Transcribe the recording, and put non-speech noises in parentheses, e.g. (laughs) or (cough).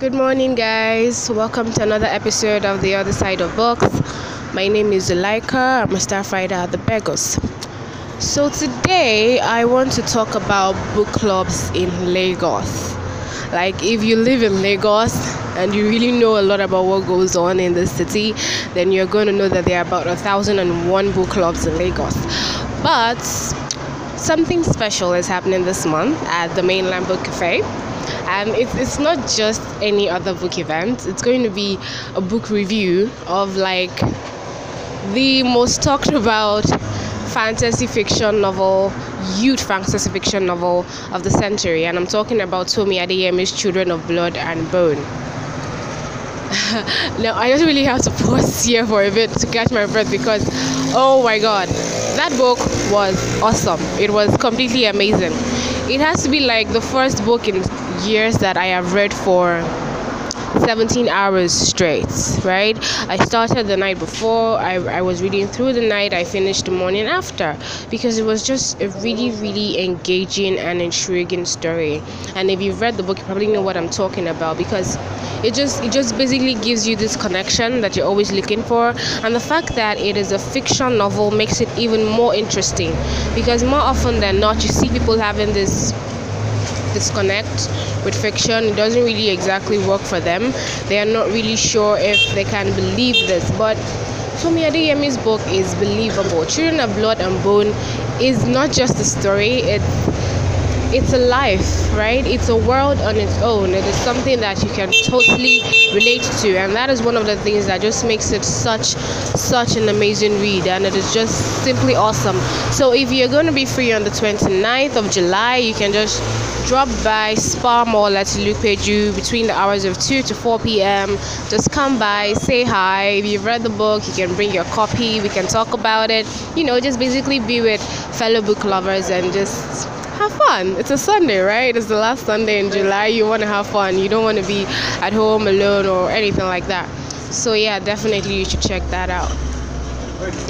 Good morning, guys. Welcome to another episode of The Other Side of Books. My name is Zuleika. I'm a star fighter at the Begos. So, today I want to talk about book clubs in Lagos. Like, if you live in Lagos and you really know a lot about what goes on in the city, then you're going to know that there are about a thousand and one book clubs in Lagos. But something special is happening this month at the Mainland Book Cafe and it's, it's not just any other book event. It's going to be a book review of like the most talked about fantasy fiction novel youth fantasy fiction novel of the century. And i'm talking about tomi adeyemi's children of blood and bone. (laughs) Now i just really have to pause here for a bit to catch my breath because oh my god that book was awesome. It was completely amazing. It has to be like the first book in years that I have read for 17 hours straight, right? I started the night before, I, I was reading through the night, I finished the morning after because it was just a really, really engaging and intriguing story. And if you've read the book, you probably know what I'm talking about because it just it just basically gives you this connection that you're always looking for and the fact that it is a fiction novel makes it even more interesting because more often than not you see people having this disconnect with fiction. It doesn't really exactly work for them. They are not really sure if they can believe this. But Tomi Adeyemi's book is believable. Children of Blood and Bone is not just a story. It's it's a life, right? It's a world on its own. It is something that you can totally relate to, and that is one of the things that just makes it such such an amazing read, and it is just simply awesome. So if you're going to be free on the 29th of July, you can just drop by Spar Mall at Ilupeju between the hours of 2 to 4 p.m. Just come by, say hi. If you've read the book, you can bring your copy. We can talk about it. You know, just basically be with fellow book lovers and just have fun. It's a Sunday, right? It's the last Sunday in July. You want to have fun. You don't want to be at home alone or anything like that. So, yeah, definitely you should check that out.